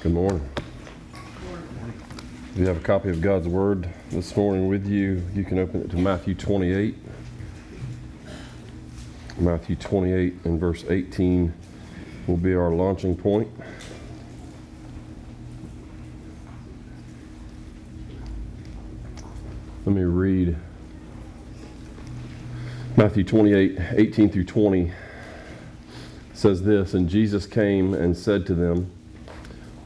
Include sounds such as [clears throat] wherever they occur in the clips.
Good morning. If you have a copy of God's Word this morning with you, you can open it to Matthew 28. Matthew 28 and verse 18 will be our launching point. Let me read Matthew 28 18 through 20 says this And Jesus came and said to them,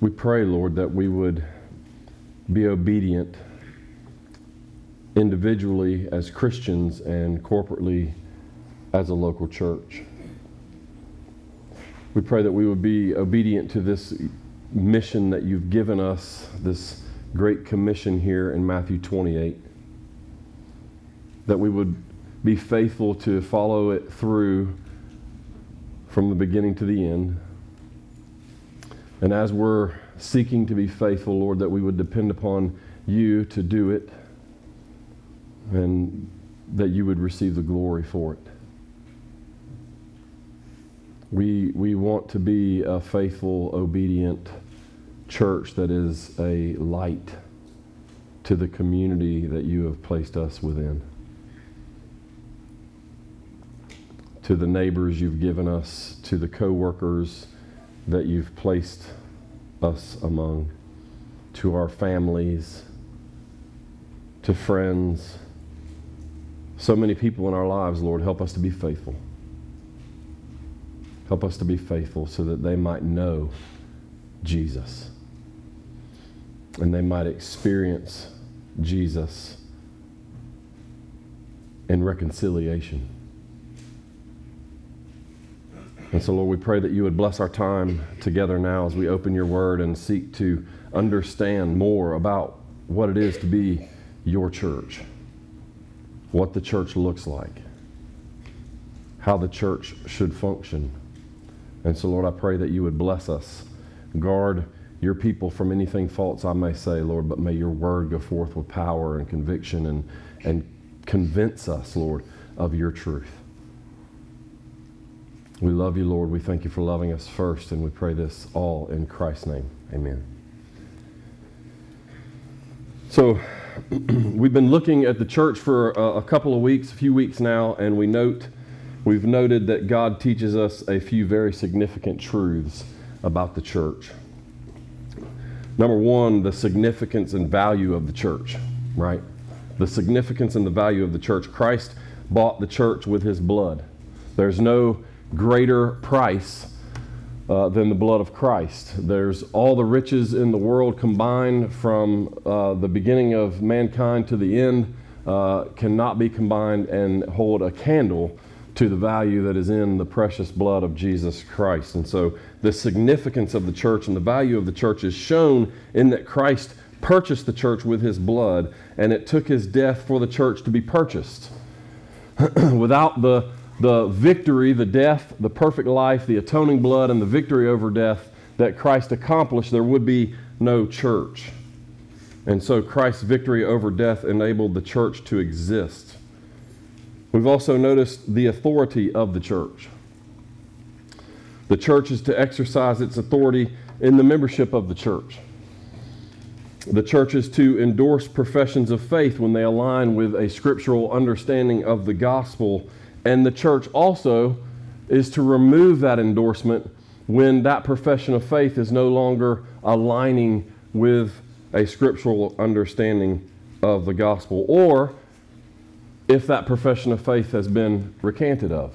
we pray, Lord, that we would be obedient individually as Christians and corporately as a local church. We pray that we would be obedient to this mission that you've given us, this great commission here in Matthew 28. That we would be faithful to follow it through from the beginning to the end. And as we're seeking to be faithful, Lord, that we would depend upon you to do it and that you would receive the glory for it. We, we want to be a faithful, obedient church that is a light to the community that you have placed us within. To the neighbors you've given us, to the co-workers that you've placed us among, to our families, to friends. So many people in our lives, Lord, help us to be faithful. Help us to be faithful so that they might know Jesus and they might experience Jesus in reconciliation. And so, Lord, we pray that you would bless our time together now as we open your word and seek to understand more about what it is to be your church, what the church looks like, how the church should function. And so, Lord, I pray that you would bless us, guard your people from anything false I may say, Lord, but may your word go forth with power and conviction and, and convince us, Lord, of your truth. We love you, Lord. We thank you for loving us first, and we pray this all in Christ's name. Amen. So, [clears throat] we've been looking at the church for a, a couple of weeks, a few weeks now, and we note, we've noted that God teaches us a few very significant truths about the church. Number one, the significance and value of the church, right? The significance and the value of the church. Christ bought the church with his blood. There's no greater price uh, than the blood of Christ. There's all the riches in the world combined from uh, the beginning of mankind to the end uh, cannot be combined and hold a candle to the value that is in the precious blood of Jesus Christ. And so the significance of the church and the value of the church is shown in that Christ purchased the church with his blood, and it took his death for the church to be purchased. [clears throat] Without the, the victory, the death, the perfect life, the atoning blood, and the victory over death that Christ accomplished, there would be no church. And so Christ's victory over death enabled the church to exist. We've also noticed the authority of the church. The church is to exercise its authority in the membership of the church. The church is to endorse professions of faith when they align with a scriptural understanding of the gospel. And the church also is to remove that endorsement when that profession of faith is no longer aligning with a scriptural understanding of the gospel or if that profession of faith has been recanted of.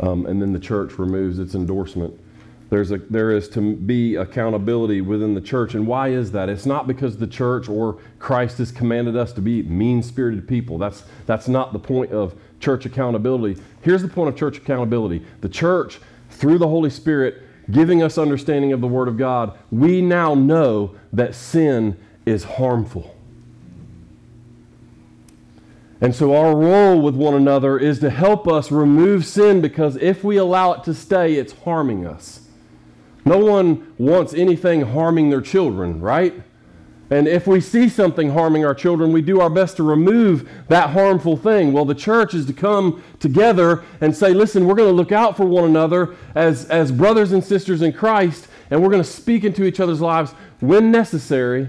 Um, and then the church removes its endorsement. There's a, there is to be accountability within the church. And why is that? It's not because the church or Christ has commanded us to be mean spirited people. That's, that's not the point of church accountability. Here's the point of church accountability the church, through the Holy Spirit, giving us understanding of the Word of God, we now know that sin is harmful. And so, our role with one another is to help us remove sin because if we allow it to stay, it's harming us. No one wants anything harming their children, right? And if we see something harming our children, we do our best to remove that harmful thing. Well, the church is to come together and say, listen, we're going to look out for one another as, as brothers and sisters in Christ, and we're going to speak into each other's lives when necessary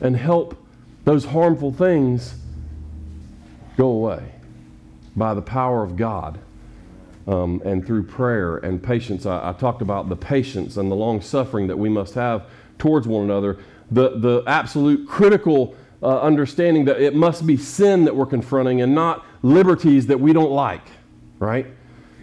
and help those harmful things go away by the power of God. Um, and through prayer and patience. I, I talked about the patience and the long suffering that we must have towards one another the, the absolute critical uh, understanding that it must be sin that we're confronting and not liberties that we don't like, right?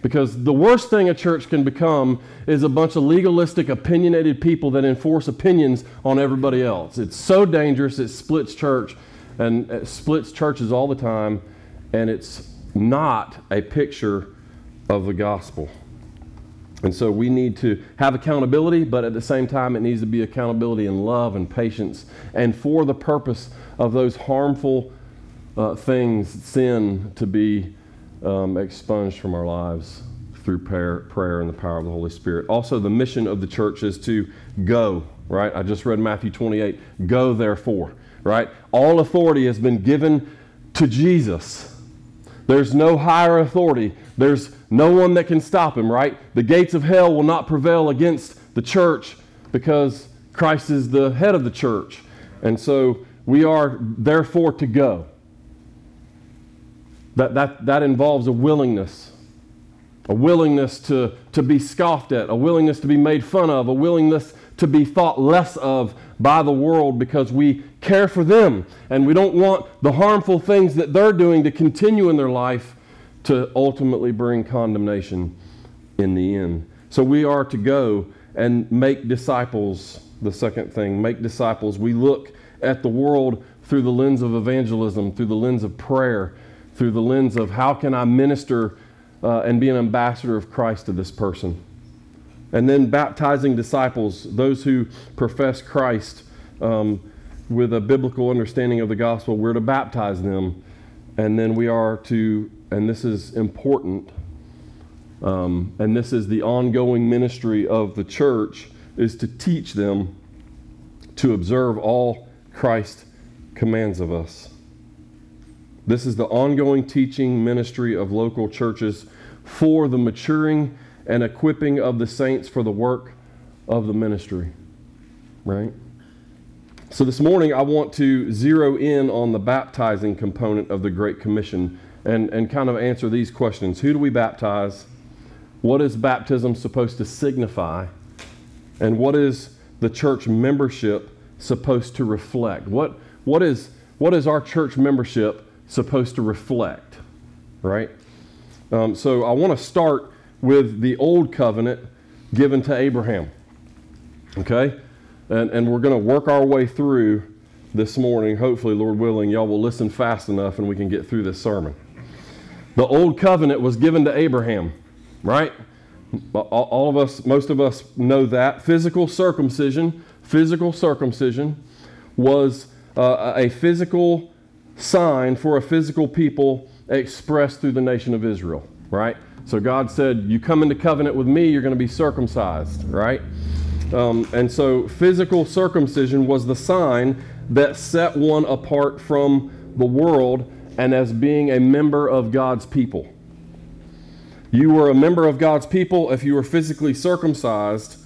Because the worst thing a church can become is a bunch of legalistic, opinionated people that enforce opinions on everybody else. It's so dangerous, it splits church and it splits churches all the time, and it's not a picture of the gospel. And so we need to have accountability, but at the same time, it needs to be accountability in love and patience and for the purpose of those harmful uh, things, sin, to be um, expunged from our lives through prayer, prayer and the power of the Holy Spirit. Also, the mission of the church is to go, right? I just read Matthew 28 go therefore, right? All authority has been given to Jesus. There's no higher authority. There's no one that can stop him, right? The gates of hell will not prevail against the church because Christ is the head of the church. And so we are therefore to go. That, that, that involves a willingness, a willingness to, to be scoffed at, a willingness to be made fun of, a willingness to be thought less of by the world because we care for them and we don't want the harmful things that they're doing to continue in their life to ultimately bring condemnation in the end. So we are to go and make disciples. The second thing, make disciples. We look at the world through the lens of evangelism, through the lens of prayer, through the lens of how can I minister uh, and be an ambassador of Christ to this person. And then baptizing disciples, those who profess Christ um, with a biblical understanding of the gospel, we're to baptize them. And then we are to and this is important, um, and this is the ongoing ministry of the church, is to teach them to observe all Christ commands of us. This is the ongoing teaching ministry of local churches for the maturing and equipping of the saints for the work of the ministry. Right? So this morning, I want to zero in on the baptizing component of the Great Commission and, and kind of answer these questions Who do we baptize? What is baptism supposed to signify? And what is the church membership supposed to reflect? What, what, is, what is our church membership supposed to reflect? Right? Um, so I want to start with the old covenant given to Abraham. Okay? And, and we're going to work our way through this morning. Hopefully, Lord willing, y'all will listen fast enough and we can get through this sermon. The old covenant was given to Abraham, right? All of us, most of us know that. Physical circumcision, physical circumcision was uh, a physical sign for a physical people expressed through the nation of Israel, right? So God said, You come into covenant with me, you're going to be circumcised, right? Um, and so physical circumcision was the sign that set one apart from the world and as being a member of God's people. You were a member of God's people if you were physically circumcised,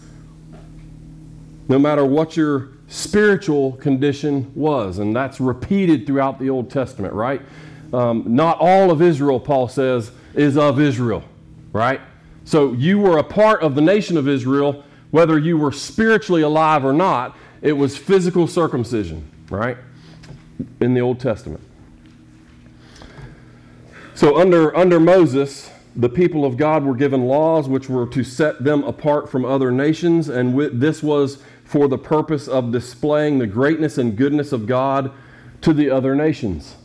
no matter what your spiritual condition was. And that's repeated throughout the Old Testament, right? Um, not all of Israel, Paul says, is of Israel, right? So you were a part of the nation of Israel, whether you were spiritually alive or not. It was physical circumcision, right? In the Old Testament. So, under, under Moses, the people of God were given laws which were to set them apart from other nations, and this was for the purpose of displaying the greatness and goodness of God to the other nations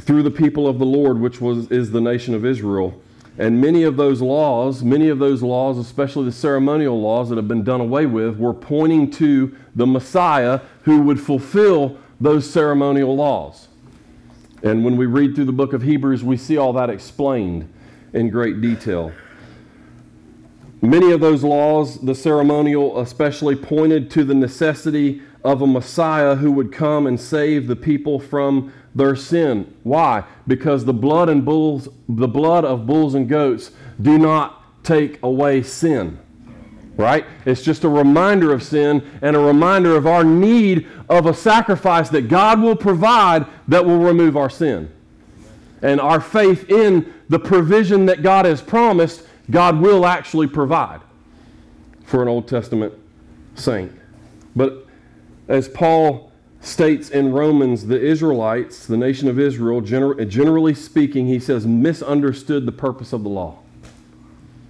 through the people of the Lord, which was, is the nation of Israel. And many of those laws, many of those laws, especially the ceremonial laws that have been done away with, were pointing to the Messiah who would fulfill those ceremonial laws. And when we read through the book of Hebrews, we see all that explained in great detail. Many of those laws, the ceremonial especially, pointed to the necessity of a Messiah who would come and save the people from their sin. Why? Because the blood and bulls, the blood of bulls and goats do not take away sin. Right? It's just a reminder of sin and a reminder of our need of a sacrifice that God will provide that will remove our sin. And our faith in the provision that God has promised, God will actually provide for an Old Testament saint. But as Paul states in Romans, the Israelites, the nation of Israel, gener- generally speaking, he says, misunderstood the purpose of the law.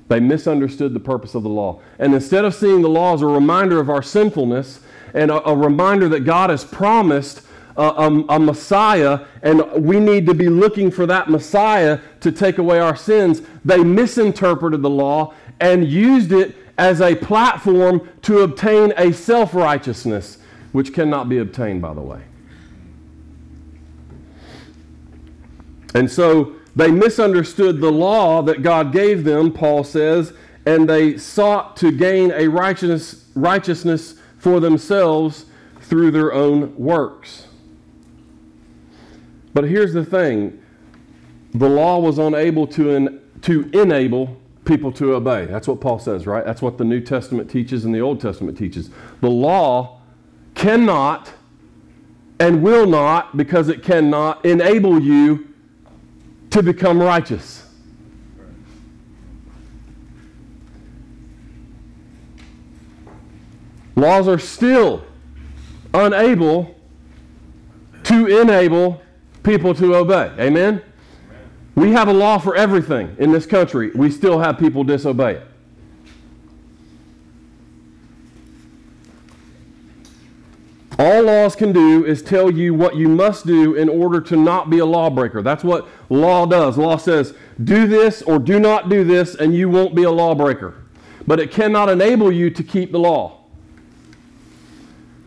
They misunderstood the purpose of the law. And instead of seeing the law as a reminder of our sinfulness and a, a reminder that God has promised a, a, a, Messiah and we need to be looking for that Messiah to take away our sins, they misinterpreted the law and used it as a platform to obtain a self righteousness which cannot be obtained, by the way. And so they misunderstood the law that God gave them, Paul says, and they sought to gain a righteousness, righteousness for themselves through their own works. But here's the thing the law was unable to, en- to enable people to obey. That's what Paul says, right? That's what the New Testament teaches and the Old Testament teaches. The law cannot and will not, because it cannot, enable you to become righteous. Laws are still unable to enable people to obey. Amen? We have a law for everything in this country. We still have people disobey it. All laws can do is tell you what you must do in order to not be a lawbreaker. That's what law does. Law says, do this or do not do this, and you won't be a lawbreaker. But it cannot enable you to keep the law.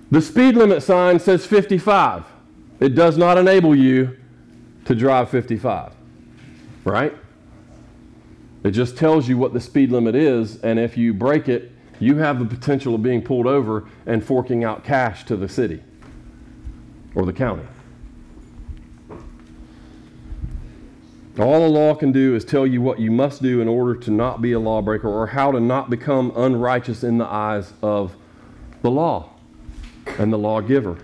The speed limit sign says 55. It does not enable you to drive 55. Right? It just tells you what the speed limit is, and if you break it, you have the potential of being pulled over and forking out cash to the city or the county. All the law can do is tell you what you must do in order to not be a lawbreaker or how to not become unrighteous in the eyes of the law and the lawgiver.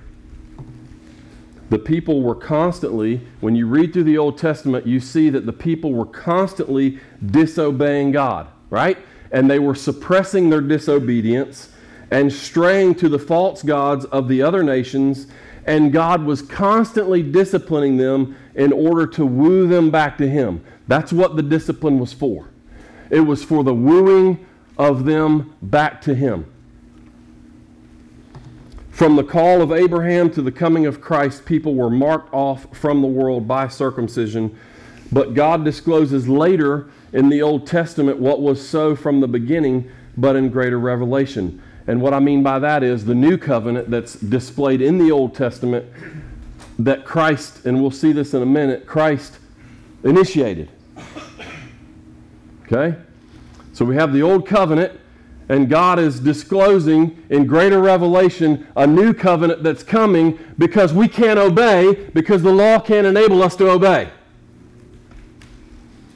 The people were constantly, when you read through the Old Testament, you see that the people were constantly disobeying God, right? And they were suppressing their disobedience and straying to the false gods of the other nations, and God was constantly disciplining them in order to woo them back to Him. That's what the discipline was for. It was for the wooing of them back to Him. From the call of Abraham to the coming of Christ, people were marked off from the world by circumcision. But God discloses later in the Old Testament what was so from the beginning, but in greater revelation. And what I mean by that is the new covenant that's displayed in the Old Testament that Christ, and we'll see this in a minute, Christ initiated. Okay? So we have the Old Covenant, and God is disclosing in greater revelation a new covenant that's coming because we can't obey, because the law can't enable us to obey.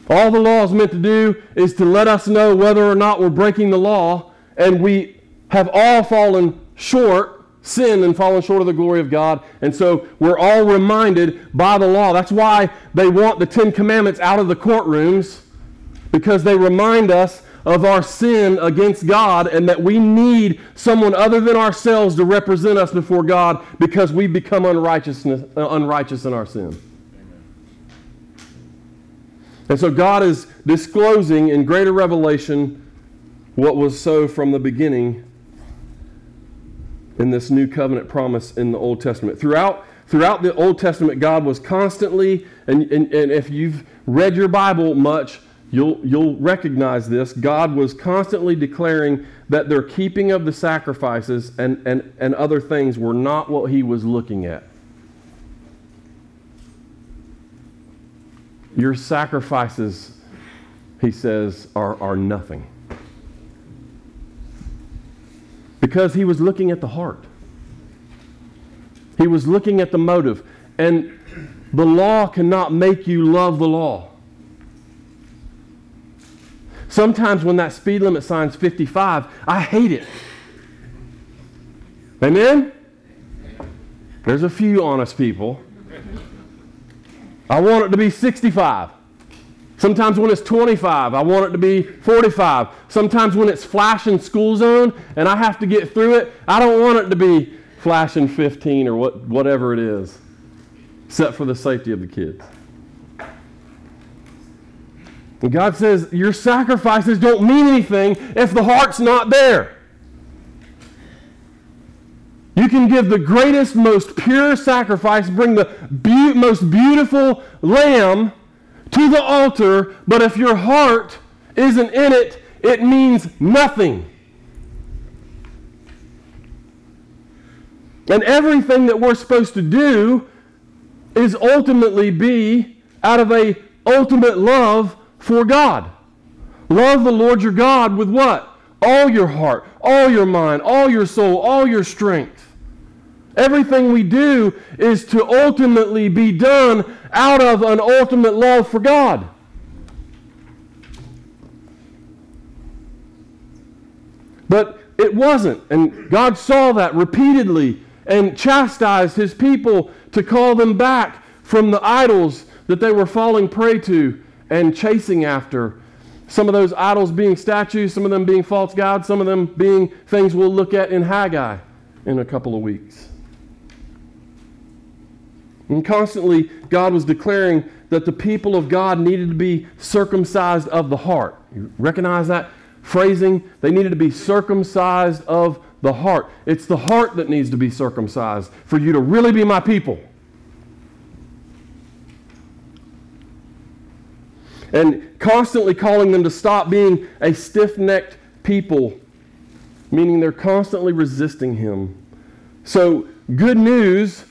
All the law is meant to do is to let us know whether or not we're breaking the law, and we have all fallen short, sinned and fallen short of the glory of God. And so we're all reminded by the law. That's why they want the Ten Commandments out of the courtrooms, because they remind us of our sin against God and that we need someone other than ourselves to represent us before God because we've become unrighteousness, uh, unrighteous in our sin. And so God is disclosing in greater revelation what was so from the beginning in this new covenant promise in the Old Testament. Throughout, throughout the Old Testament, God was constantly, and, and, and if you've read your Bible much, you'll, you'll recognize this. God was constantly declaring that their keeping of the sacrifices and, and, and other things were not what he was looking at. Your sacrifices, he says, are, are nothing. Because he was looking at the heart. He was looking at the motive. And the law cannot make you love the law. Sometimes when that speed limit sign's 55, I hate it. Amen? There's a few honest people. I want it to be 65. Sometimes when it's 25, I want it to be 45. Sometimes when it's flashing school zone and I have to get through it, I don't want it to be flashing 15 or what, whatever it is, except for the safety of the kids. And God says, Your sacrifices don't mean anything if the heart's not there. You can give the greatest, most pure sacrifice, bring the be- most beautiful lamb to the altar, but if your heart isn't in it, it means nothing. And everything that we're supposed to do is ultimately be out of a ultimate love for God. Love the Lord your God with what? All your heart, all your mind, all your soul, all your strength. Everything we do is to ultimately be done out of an ultimate love for God. But it wasn't. And God saw that repeatedly and chastised his people to call them back from the idols that they were falling prey to and chasing after. Some of those idols being statues, some of them being false gods, some of them being things we'll look at in Haggai in a couple of weeks. And constantly, God was declaring that the people of God needed to be circumcised of the heart. You recognize that phrasing? They needed to be circumcised of the heart. It's the heart that needs to be circumcised for you to really be my people. And constantly calling them to stop being a stiff necked people, meaning they're constantly resisting Him. So, good news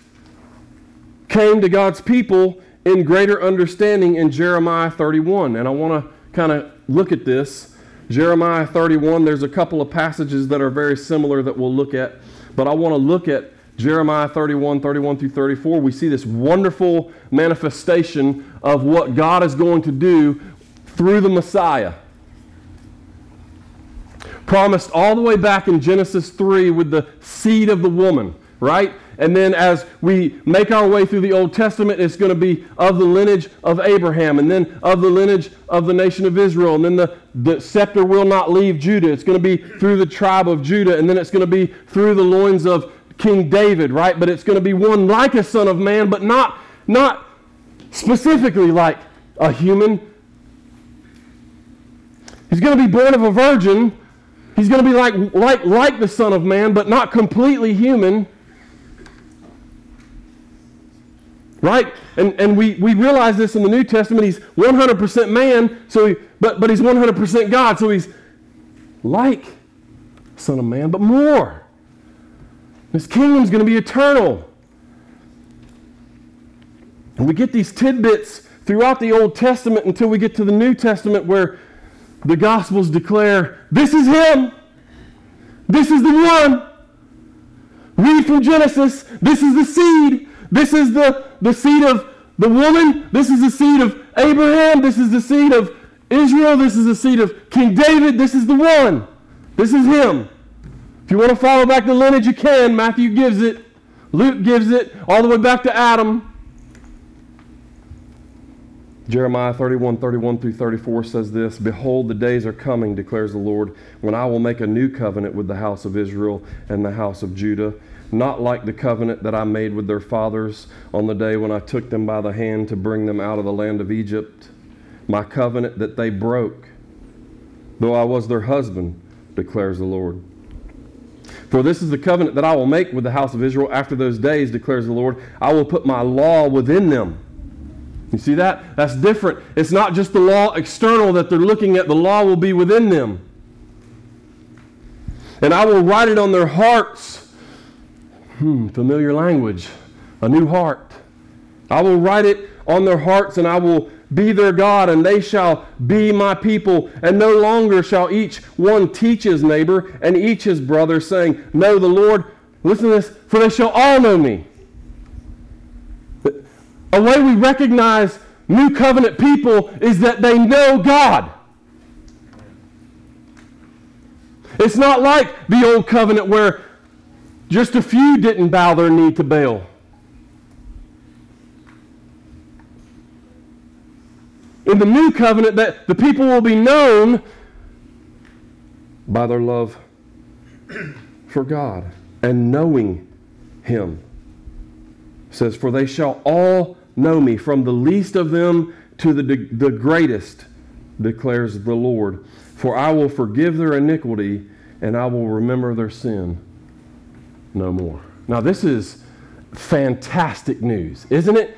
came to God's people in greater understanding in Jeremiah 31. And I want to kind of look at this. Jeremiah 31, there's a couple of passages that are very similar that we'll look at, but I want to look at Jeremiah 31, 31 through 34. We see this wonderful manifestation of what God is going to do through the Messiah. Promised all the way back in Genesis 3 with the seed of the woman, right? And then as we make our way through the Old Testament, it's going to be of the lineage of Abraham, and then of the lineage of the nation of Israel. And then the, the scepter will not leave Judah. It's going to be through the tribe of Judah, and then it's going to be through the loins of King David, right? But it's going to be one like a son of man, but not, not specifically like a human. He's going to be born of a virgin. He's going to be like, like, like the Son of Man, but not completely human. Right? And, and we, we realize this in the New Testament. He's 100% man, so he, but, but he's 100% God. So he's like Son of Man, but more. His kingdom's going to be eternal. And we get these tidbits throughout the Old Testament until we get to the New Testament where the Gospels declare this is Him. This is the one. Read from Genesis. This is the seed. This is the, the seed of the woman. This is the seed of Abraham. This is the seed of Israel. This is the seed of King David. This is the one. This is him. If you want to follow back the lineage, you can. Matthew gives it. Luke gives it all the way back to Adam. Jeremiah 31, 31 through 34 says this Behold, the days are coming, declares the Lord, when I will make a new covenant with the house of Israel and the house of Judah not like the covenant that I made with their fathers on the day when I took them by the hand to bring them out of the land of Egypt, my covenant that they broke, though I was their husband, declares the Lord. For this is the covenant that I will make with the house of Israel after those days, declares the Lord. I will put my law within them. You see that? That's different. It's not just the law external that they're looking at, the law will be within them. And I will write it on their hearts. Hmm, familiar language. A new heart. I will write it on their hearts, and I will be their God, and they shall be my people. And no longer shall each one teach his neighbor and each his brother, saying, Know the Lord. Listen to this, for they shall all know me. A way we recognize new covenant people is that they know God. It's not like the old covenant where just a few didn't bow their knee to Baal. In the new covenant, that the people will be known by their love [clears throat] for God and knowing Him. It says, For they shall all know me, from the least of them to the, the greatest, declares the Lord. For I will forgive their iniquity and I will remember their sin no more. Now, this is fantastic news, isn't it?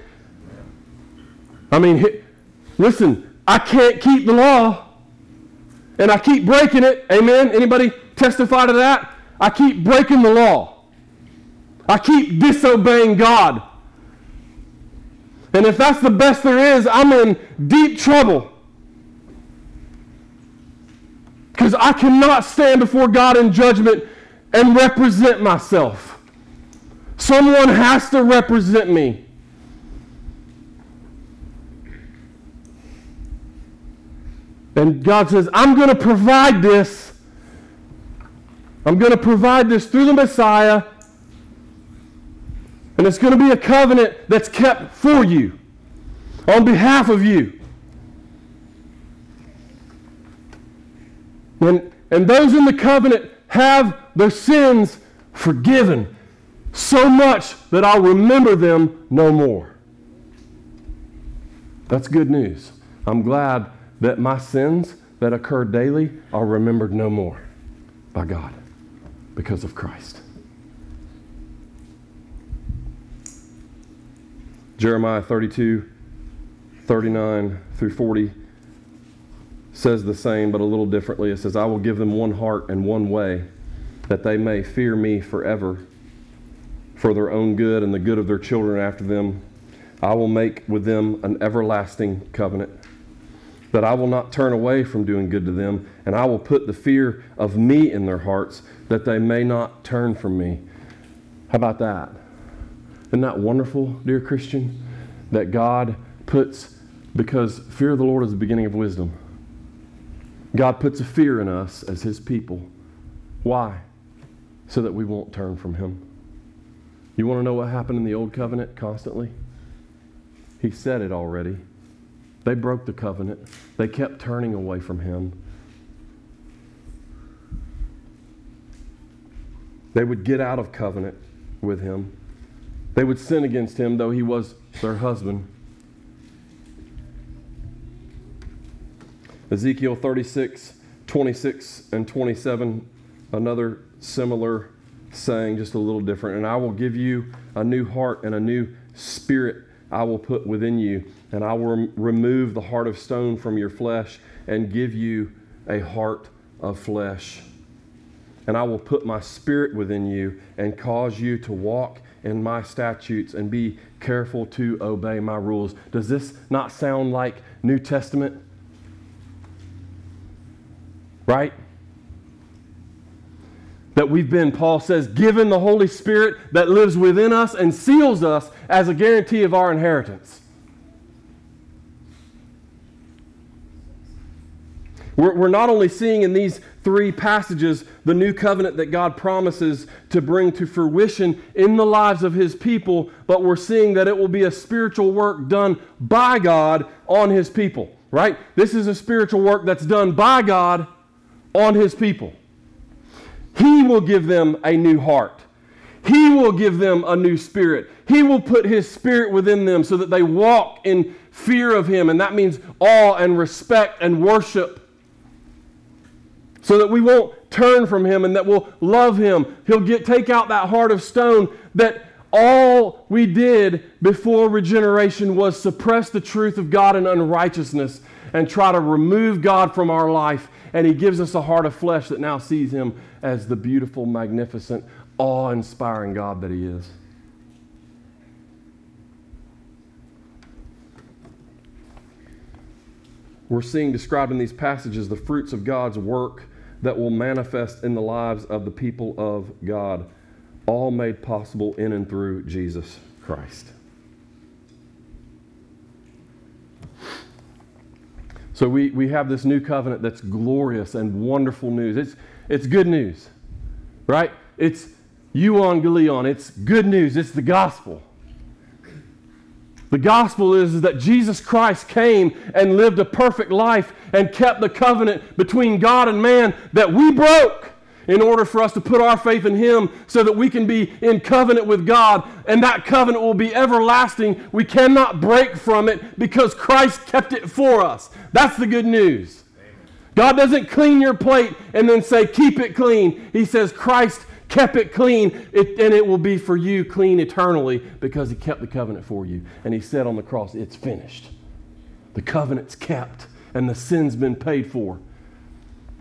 I mean, listen, I can't keep the law and I keep breaking it. Amen? Anybody testify to that? I keep breaking the law. I keep disobeying God. And if that's the best there is, I'm in deep trouble. Because I cannot stand before God in judgment and represent myself. Someone has to represent me. And God says, I'm going to provide this. I'm going to provide this through the Messiah. And it's going to be a covenant that's kept for you, on behalf of you. And, and those in the covenant have their sins forgiven so much that I'll remember them no more. That's good news. I'm glad that my sins that occur daily are remembered no more by God because of Christ. Jeremiah 32, 39 through 40 says the same, but a little differently. It says, I will give them one heart and one way, that they may fear me forever, for their own good and the good of their children after them. I will make with them an everlasting covenant, that I will not turn away from doing good to them, and I will put the fear of me in their hearts, that they may not turn from me. How about that? Isn't that wonderful, dear Christian? That God puts, because fear of the Lord is the beginning of wisdom. God puts a fear in us as His people. Why? So that we won't turn from Him. You want to know what happened in the Old Covenant constantly? He said it already. They broke the covenant, they kept turning away from Him. They would get out of covenant with Him. They would sin against Him, though He was their husband. Ezekiel 36, 26, and 27, another similar saying, just a little different. And I will give you a new heart and a new spirit I will put within you, and I will remove the heart of stone from your flesh and give you a heart of flesh. And I will put my spirit within you and cause you to walk in my statutes and be careful to obey my rules. Does this not sound like New Testament? Right? That we've been, Paul says, given the Holy Spirit that lives within us and seals us as a guarantee of our inheritance. We're, we're not only seeing in these three passages the new covenant that God promises to bring to fruition in the lives of his people, but we're seeing that it will be a spiritual work done by God on his people, right? This is a spiritual work that's done by God on his people. He will give them a new heart. He will give them a new spirit. He will put his spirit within them so that they walk in fear of him. And that means awe and respect and worship. So that we won't turn from him and that we'll love him. He'll get, take out that heart of stone that all we did before regeneration was suppress the truth of God in unrighteousness and try to remove God from our life. And He gives us a heart of flesh that now sees Him as the beautiful, magnificent, awe inspiring God that He is. We're seeing described in these passages the fruits of God's work that will manifest in the lives of the people of God, all made possible in and through Jesus Christ. So we, we have this new covenant that's glorious and wonderful news. It's, it's good news, right? It's you on euangelion. It's good news. It's the gospel. The gospel is, is that Jesus Christ came and lived a perfect life and kept the covenant between God and man that we broke in order for us to put our faith in Him so that we can be in covenant with God and that covenant will be everlasting. We cannot break from it because Christ kept it for us. That's the good news. God doesn't clean your plate and then say, keep it clean. He says, Christ kept it clean, it, and it will be for you clean eternally because he kept the covenant for you. And he said on the cross, It's finished. The covenant's kept, and the sin's been paid for.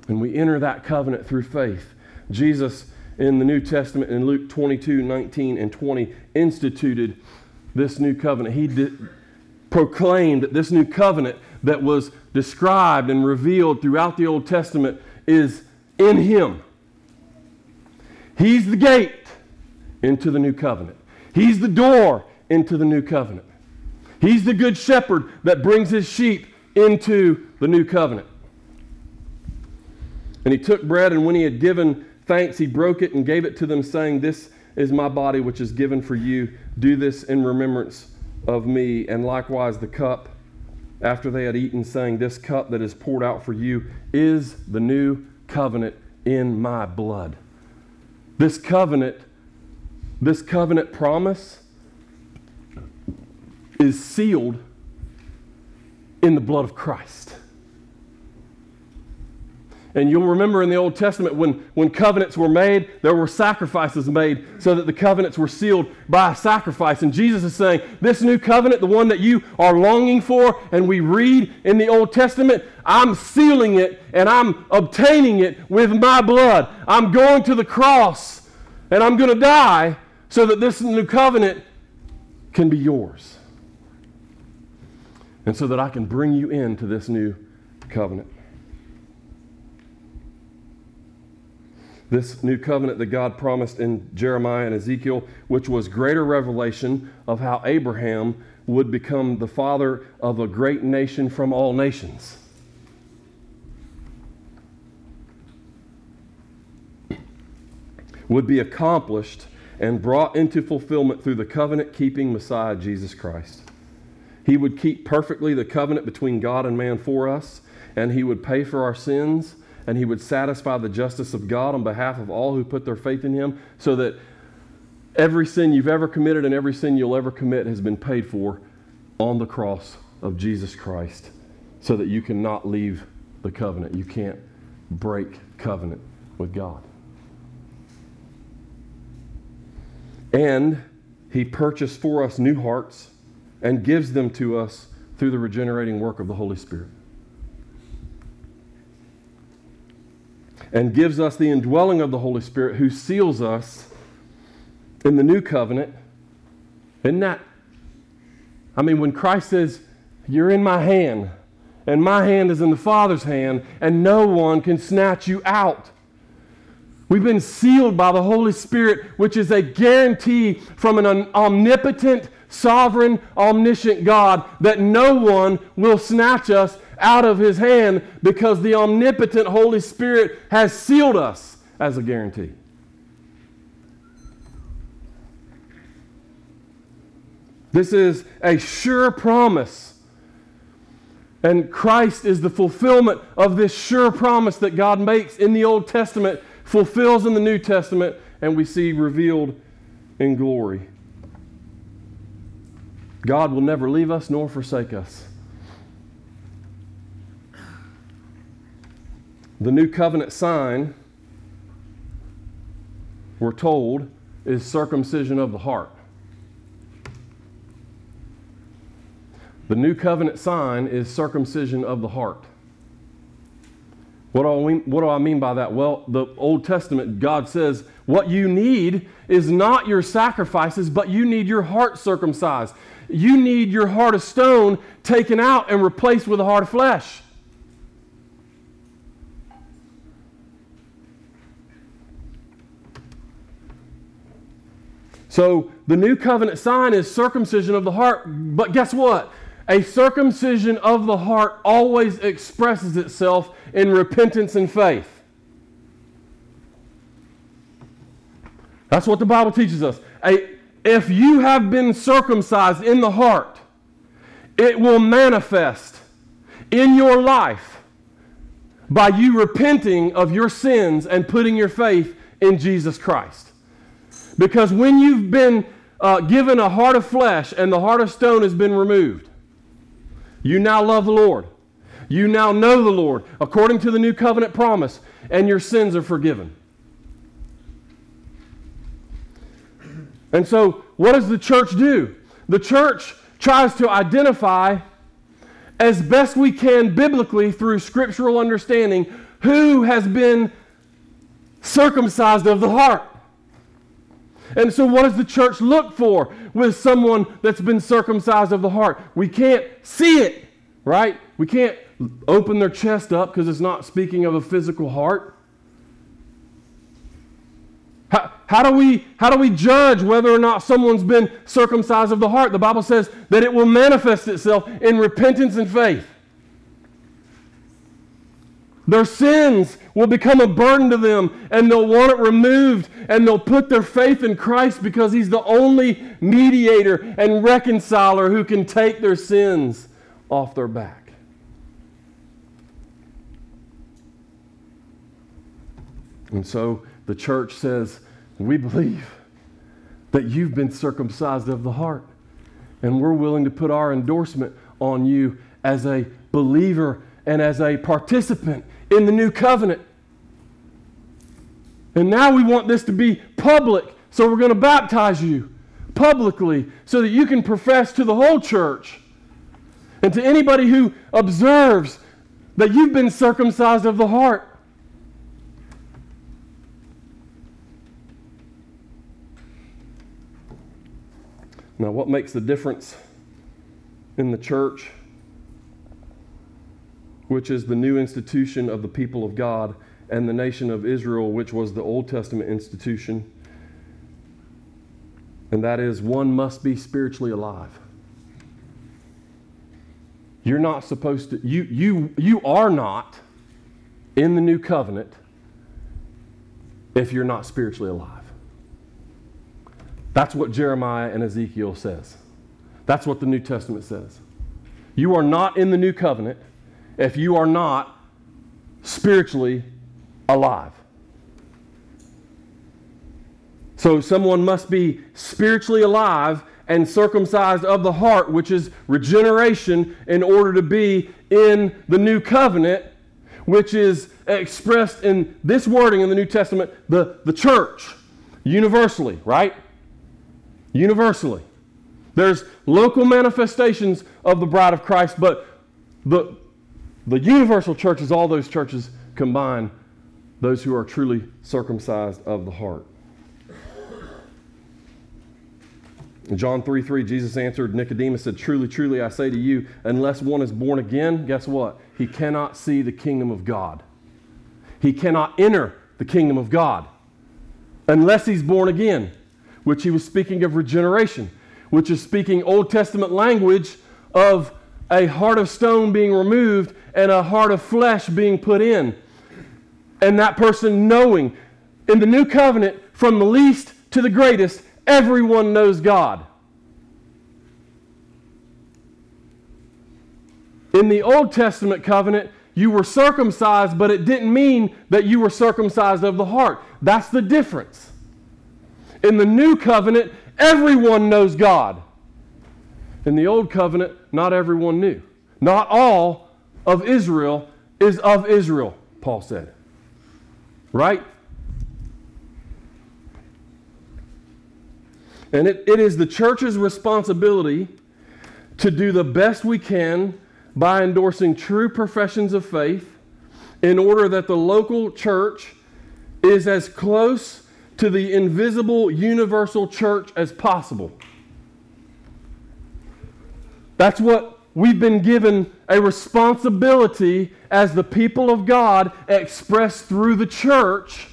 And we enter that covenant through faith. Jesus, in the New Testament, in Luke 22 19 and 20, instituted this new covenant. He did, proclaimed that this new covenant that was described and revealed throughout the Old Testament is in Him. He's the gate into the new covenant. He's the door into the new covenant. He's the good shepherd that brings his sheep into the new covenant. And he took bread, and when he had given thanks, he broke it and gave it to them, saying, This is my body, which is given for you. Do this in remembrance of me. And likewise the cup, after they had eaten, saying, This cup that is poured out for you is the new covenant in my blood. This covenant, this covenant promise is sealed in the blood of Christ. And you'll remember in the Old Testament when, when covenants were made, there were sacrifices made so that the covenants were sealed by a sacrifice. And Jesus is saying, This new covenant, the one that you are longing for, and we read in the Old Testament, I'm sealing it and I'm obtaining it with my blood. I'm going to the cross and I'm going to die so that this new covenant can be yours. And so that I can bring you into this new covenant. This new covenant that God promised in Jeremiah and Ezekiel, which was greater revelation of how Abraham would become the father of a great nation from all nations. Would be accomplished and brought into fulfillment through the covenant keeping Messiah, Jesus Christ. He would keep perfectly the covenant between God and man for us, and he would pay for our sins and he would satisfy the justice of God on behalf of all who put their faith in him, so that every sin you've ever committed and every sin you'll ever commit has been paid for on the cross of Jesus Christ, so that you cannot leave the covenant. You can't break covenant with God. And he purchased for us new hearts and gives them to us through the regenerating work of the Holy Spirit. And gives us the indwelling of the Holy Spirit who seals us in the new covenant. Isn't that? I mean, when Christ says, You're in my hand, and my hand is in the Father's hand, and no one can snatch you out. We've been sealed by the Holy Spirit, which is a guarantee from an omnipotent, sovereign, omniscient God that no one will snatch us out of his hand because the omnipotent Holy Spirit has sealed us as a guarantee. This is a sure promise. And Christ is the fulfillment of this sure promise that God makes in the Old Testament, fulfills in the New Testament, and we see revealed in glory. God will never leave us nor forsake us. The new covenant sign, we're told, is circumcision of the heart. The new covenant sign is circumcision of the heart. What do, I mean, what do I mean by that? Well, the Old Testament, God says, what you need is not your sacrifices, but you need your heart circumcised. You need your heart of stone taken out and replaced with a heart of flesh. So the new covenant sign is circumcision of the heart. But guess what? A circumcision of the heart always expresses itself in repentance and faith. That's what the Bible teaches us. A, if you have been circumcised in the heart, it will manifest in your life by you repenting of your sins and putting your faith in Jesus Christ. Because when you've been uh, given a heart of flesh and the heart of stone has been removed, you now love the Lord. You now know the Lord according to the new covenant promise, and your sins are forgiven. And so, what does the church do? The church tries to identify as best we can biblically through scriptural understanding who has been circumcised of the heart. And so, what does the church look for with someone that's been circumcised of the heart? We can't see it, right? We can't open their chest up because it's not speaking of a physical heart. How, how, do we, how do we judge whether or not someone's been circumcised of the heart? The Bible says that it will manifest itself in repentance and faith. Their sins will become a burden to them and they'll want it removed and they'll put their faith in Christ because He's the only mediator and reconciler who can take their sins off their back. And so the church says, We believe that you've been circumcised of the heart, and we're willing to put our endorsement on you as a believer and as a participant in the new covenant. And now we want this to be public, so we're going to baptize you publicly so that you can profess to the whole church and to anybody who observes that you've been circumcised of the heart. Now, what makes the difference in the church which is the new institution of the people of God, and the nation of Israel, which was the Old Testament institution. And that is, one must be spiritually alive. You're not supposed to, you, you, you are not in the new covenant if you're not spiritually alive. That's what Jeremiah and Ezekiel says. That's what the New Testament says. You are not in the new covenant if you are not spiritually alive. So someone must be spiritually alive and circumcised of the heart, which is regeneration, in order to be in the new covenant, which is expressed in this wording in the New Testament, the, the church, universally, right? Universally. There's local manifestations of the bride of Christ, but the, the universal church is all those churches combined, those who are truly circumcised of the heart. In John 3 3, Jesus answered Nicodemus, said, Truly, truly, I say to you, unless one is born again, guess what? He cannot see the kingdom of God. He cannot enter the kingdom of God unless he's born again, which he was speaking of regeneration, which is speaking Old Testament language of a heart of stone being removed and a heart of flesh being put in. And that person knowing in the new covenant, from the least to the greatest, everyone knows God. In the Old Testament covenant, you were circumcised, but it didn't mean that you were circumcised of the heart. That's the difference. In the new covenant, everyone knows God. In the old covenant, not everyone knew. Not all of Israel is of Israel, Paul said. Right? And it, it is the church's responsibility to do the best we can by endorsing true professions of faith in order that the local church is as close to the invisible universal church as possible. That's what we've been given a responsibility as the people of God expressed through the church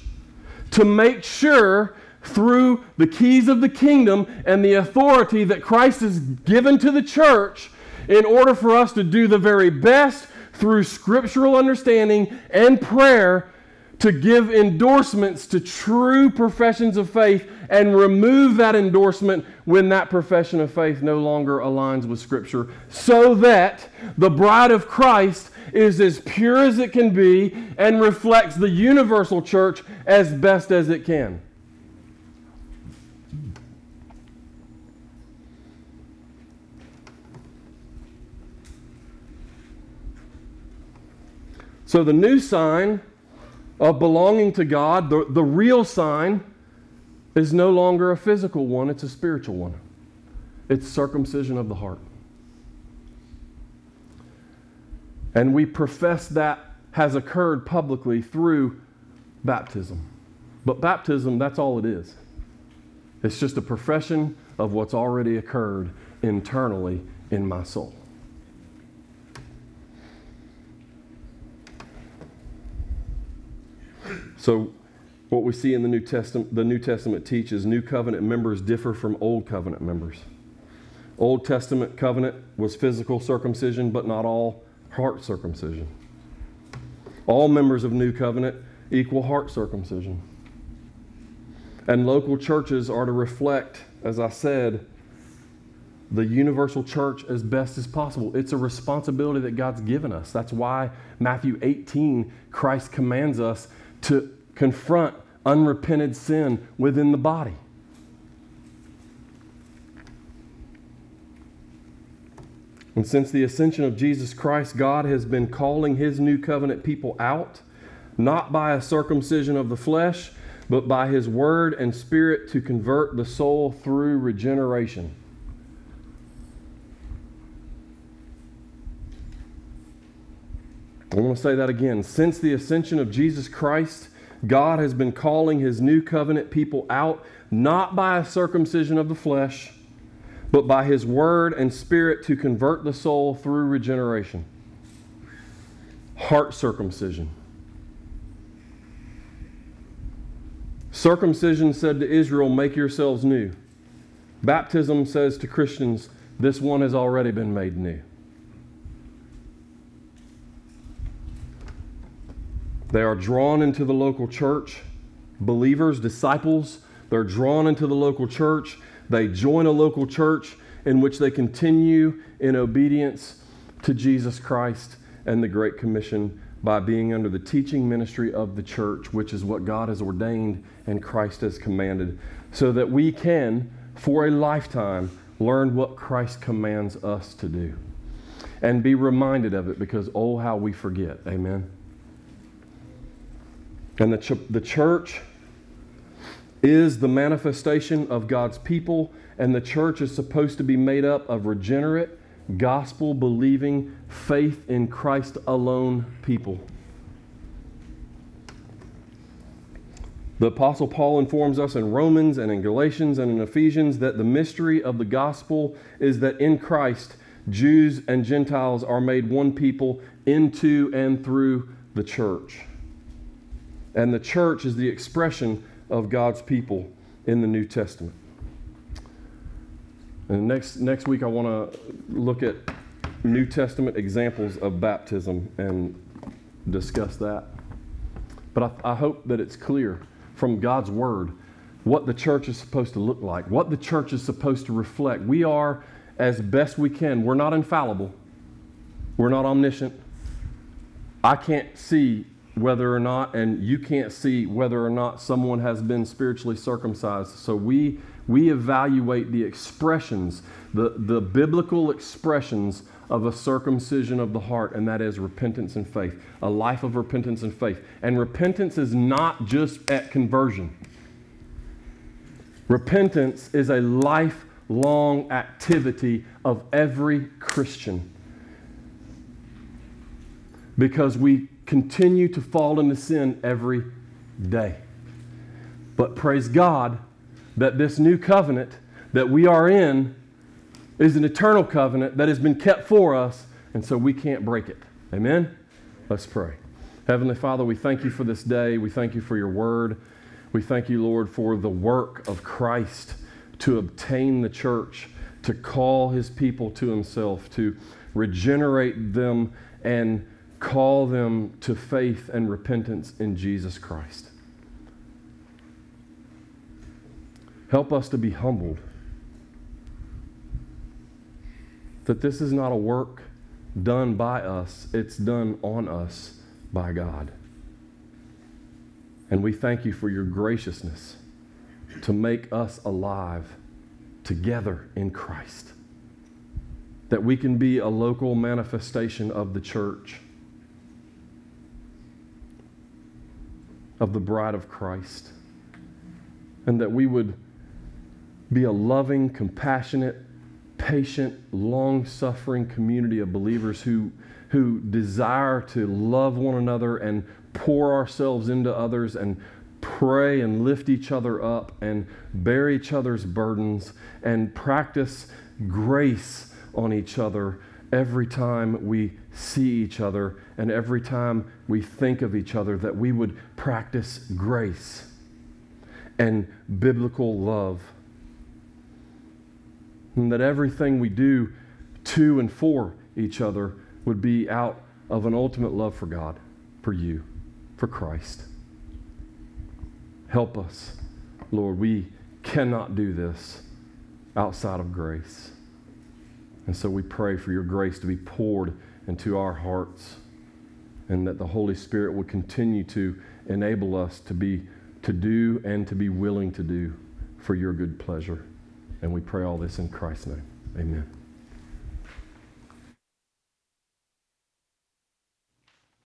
to make sure through the keys of the kingdom and the authority that Christ has given to the church in order for us to do the very best through scriptural understanding and prayer to give endorsements to true professions of faith and remove that endorsement when that profession of faith no longer aligns with Scripture, so that the bride of Christ is as pure as it can be and reflects the universal church as best as it can. So the new sign of belonging to God, the, the real sign, is no longer a physical one, it's a spiritual one. It's circumcision of the heart. And we profess that has occurred publicly through baptism. But baptism, that's all it is. It's just a profession of what's already occurred internally in my soul. So, what we see in the New Testament, the New Testament teaches New Covenant members differ from Old Covenant members. Old Testament covenant was physical circumcision, but not all heart circumcision. All members of New Covenant equal heart circumcision. And local churches are to reflect, as I said, the universal church as best as possible. It's a responsibility that God's given us. That's why Matthew 18, Christ commands us to confront unrepented sin within the body. And since the ascension of Jesus Christ, God has been calling his new covenant people out, not by a circumcision of the flesh, but by his word and spirit to convert the soul through regeneration. I want to say that again. Since the ascension of Jesus Christ, God has been calling his new covenant people out not by a circumcision of the flesh, but by his word and spirit to convert the soul through regeneration. Heart circumcision. Circumcision said to Israel, Make yourselves new. Baptism says to Christians, This one has already been made new. They are drawn into the local church. Believers, disciples, they're drawn into the local church. They join a local church in which they continue in obedience to Jesus Christ and the Great Commission by being under the teaching ministry of the church, which is what God has ordained and Christ has commanded, so that we can, for a lifetime, learn what Christ commands us to do and be reminded of it because, oh, how we forget. Amen. And the, ch- the church is the manifestation of God's people, and the church is supposed to be made up of regenerate, gospel believing, faith in Christ alone people. The Apostle Paul informs us in Romans and in Galatians and in Ephesians that the mystery of the gospel is that in Christ, Jews and Gentiles are made one people into and through the church. And the church is the expression of God's people in the New Testament. And next, next week, I want to look at New Testament examples of baptism and discuss that. But I, I hope that it's clear from God's Word what the church is supposed to look like, what the church is supposed to reflect. We are, as best we can, we're not infallible, we're not omniscient. I can't see whether or not, and you can't see whether or not someone has been spiritually circumcised. So we we evaluate the expressions, the, the biblical expressions of a circumcision of the heart, and that is repentance and faith, a life of repentance and faith. And repentance is not just at conversion. Repentance is a lifelong activity of every Christian. Because we continue to fall into sin every day. But praise God that this new covenant that we are in is an eternal covenant that has been kept for us, and so we can't break it. Amen? Let's pray. Heavenly Father, we thank you for this day. We thank you for your word. We thank you, Lord, for the work of Christ to obtain the church, to call his people to himself, to regenerate them and call them to faith and repentance in Jesus Christ. Help us to be humbled. That this is not a work done by us, it's done on us by God. And we thank you for your graciousness to make us alive together in Christ. That we can be a local manifestation of the church, of the bride of Christ. And that we would be a loving, compassionate, patient, long suffering community of believers who, who desire to love one another and pour ourselves into others and pray and lift each other up and bear each other's burdens and practice grace on each other every time we see each other and every time we think of each other, that we would practice grace and biblical love. And that everything we do to and for each other would be out of an ultimate love for God, for you, for Christ. Help us, Lord. We cannot do this outside of grace. And so we pray for your grace to be poured into our hearts and that the Holy Spirit would continue to enable us to be to do and to be willing to do for your good pleasure. And we pray all this in Christ's name. Amen.